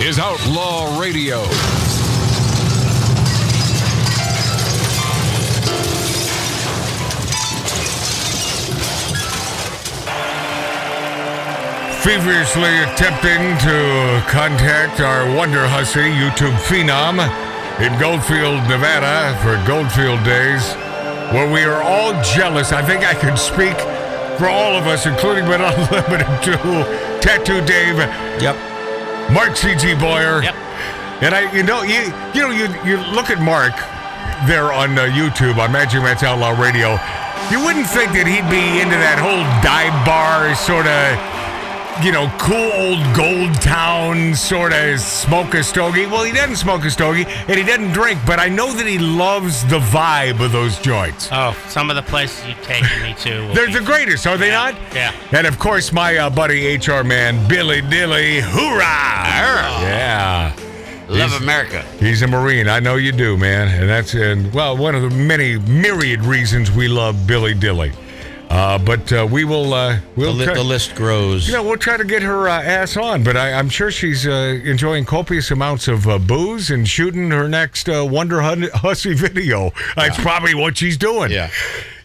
is Outlaw Radio. Feverishly attempting to contact our Wonder Hussy YouTube phenom in Goldfield, Nevada for Goldfield Days, where we are all jealous. I think I can speak for all of us, including but not limited to Tattoo Dave, Yep. Mark C.G. Boyer. Yep. And I, you know, you, you know, you, you look at Mark there on uh, YouTube on Magic Matt's Outlaw Radio. You wouldn't think that he'd be into that whole dive bar sort of, you know, cool old gold town sort of smoke a stogie. Well, he doesn't smoke a stogie and he doesn't drink, but I know that he loves the vibe of those joints. Oh, some of the places you've taken me to. They're the greatest, are they Yeah, not? yeah. And of course, my uh, buddy HR man, Billy Dilly. Hoorah! Yeah. Love He's- America. He's a Marine. I know you do, man. And that's and well, one of the many myriad reasons we love Billy Dilly. Uh, but uh, we will uh, The, we'll li- try, the list grows. you know we'll try to get her uh, ass on. But I, I'm sure she's uh, enjoying copious amounts of uh, booze and shooting her next uh, Wonder Hun- Hussy video. That's probably what she's doing. Yeah.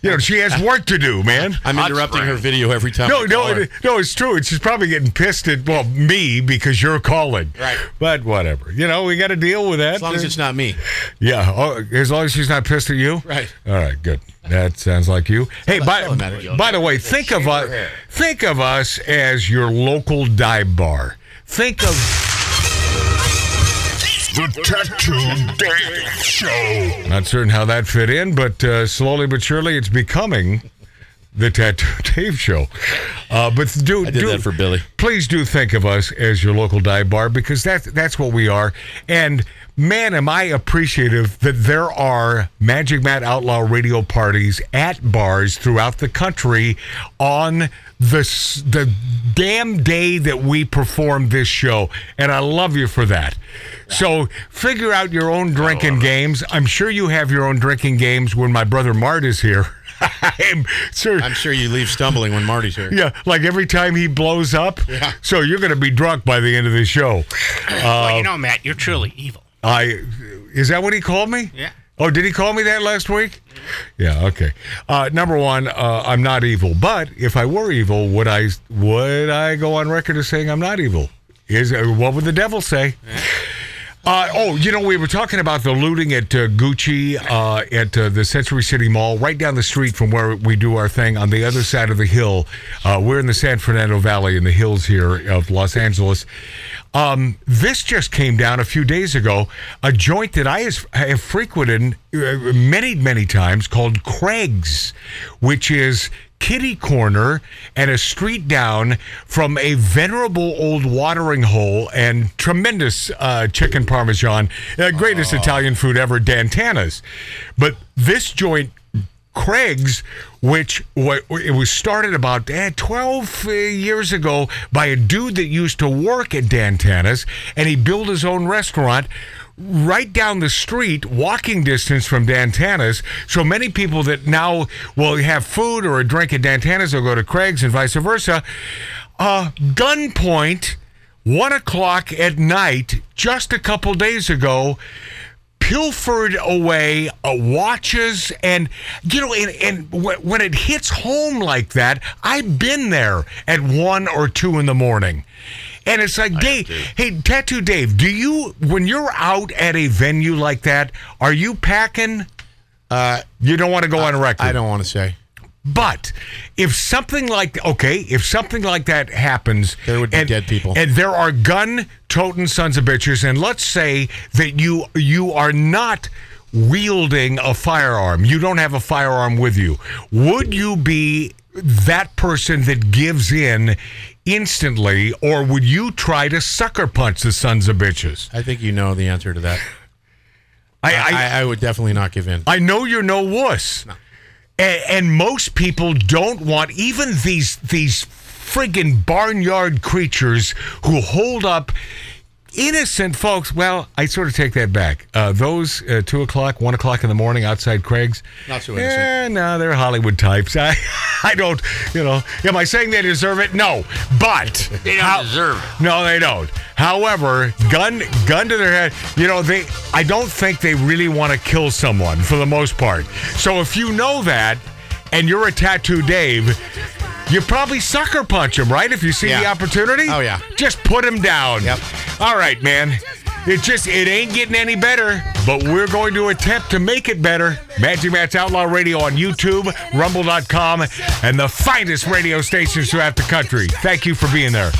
You know, she has work to do, man. I'm Hot interrupting spring. her video every time. No, I no, her. it, no, it's true. It's she's probably getting pissed at well me because you're calling. Right. But whatever. You know, we got to deal with that. As long as it's not me. Yeah. Oh, as long as she's not pissed at you. Right. All right. Good. That sounds like you. Hey, by, doesn't by the way, think of us. Think of us as your local dive bar. Think of The Tattoo Dave Show. Not certain how that fit in, but uh, slowly but surely it's becoming the Tattoo Dave Show. Uh, but do I did do, that for Billy. Please do think of us as your local dive bar because that's that's what we are. And man, am I appreciative that there are Magic Matt Outlaw radio parties at bars throughout the country on the the damn day that we perform this show, and I love you for that. So figure out your own drinking games. I'm sure you have your own drinking games when my brother Mart is here. I'm sure. I'm sure you leave stumbling when Marty's here. Yeah, like every time he blows up. Yeah. So you're going to be drunk by the end of the show. well, you know, Matt, you're truly evil. I is that what he called me? Yeah. Oh, did he call me that last week? Yeah. Okay. Uh, number one, uh, I'm not evil, but if I were evil, would I would I go on record as saying I'm not evil? Is uh, what would the devil say? Uh, oh, you know, we were talking about the looting at uh, Gucci uh, at uh, the Century City Mall, right down the street from where we do our thing on the other side of the hill. Uh, we're in the San Fernando Valley in the hills here of Los Angeles. Um, this just came down a few days ago. A joint that I have frequented uh, many, many times called Craig's, which is kitty corner and a street down from a venerable old watering hole and tremendous uh, chicken parmesan, uh, greatest Italian food ever, Dan Tana's. But this joint, Craig's, which wa- it was started about eh, 12 uh, years ago by a dude that used to work at Dan Tana's, and he built his own restaurant right down the street, walking distance from Dan Tana's. So many people that now will have food or a drink at Dan Tana's will go to Craig's and vice versa. Uh, gunpoint, one o'clock at night, just a couple days ago pilfered away uh, watches and you know and, and w- when it hits home like that i've been there at one or two in the morning and it's like dave hey tattoo dave do you when you're out at a venue like that are you packing Uh, you don't want to go on record I don't want to say. but if something like okay, if something like that happens, There would be and, dead people. and there are gun toting sons of bitches, and let's say that you you are not wielding a firearm, you don't have a firearm with you, would you be that person that gives in instantly, or would you try to sucker punch the sons of bitches? I think you know the answer to that. I, I, I, would definitely not give in. I know you're no wuss. And, and most people don't want even these these friggin' barnyard creatures who hold up innocent folks. Well, I sort of take that back. Uh, those uh, two o'clock, one o'clock in the morning outside Craig's. Not so innocent. Yeah, no, they're Hollywood types. I, I don't, you know. Am I saying they deserve it? No, but They don't deserve it. No, they don't. However, gun gun to their head, you know, they I don't think they really want to kill someone for the most part. So if you know that and you're a tattoo Dave, you probably sucker punch him, right? If you see the opportunity. Oh, yeah. Just put him down. Yep. All right, man. It just it ain't getting any better, but we're going to attempt to make it better. Magic Matt's Outlaw Radio on YouTube, Rumble.com, and the finest radio stations throughout the country. Thank you for being there.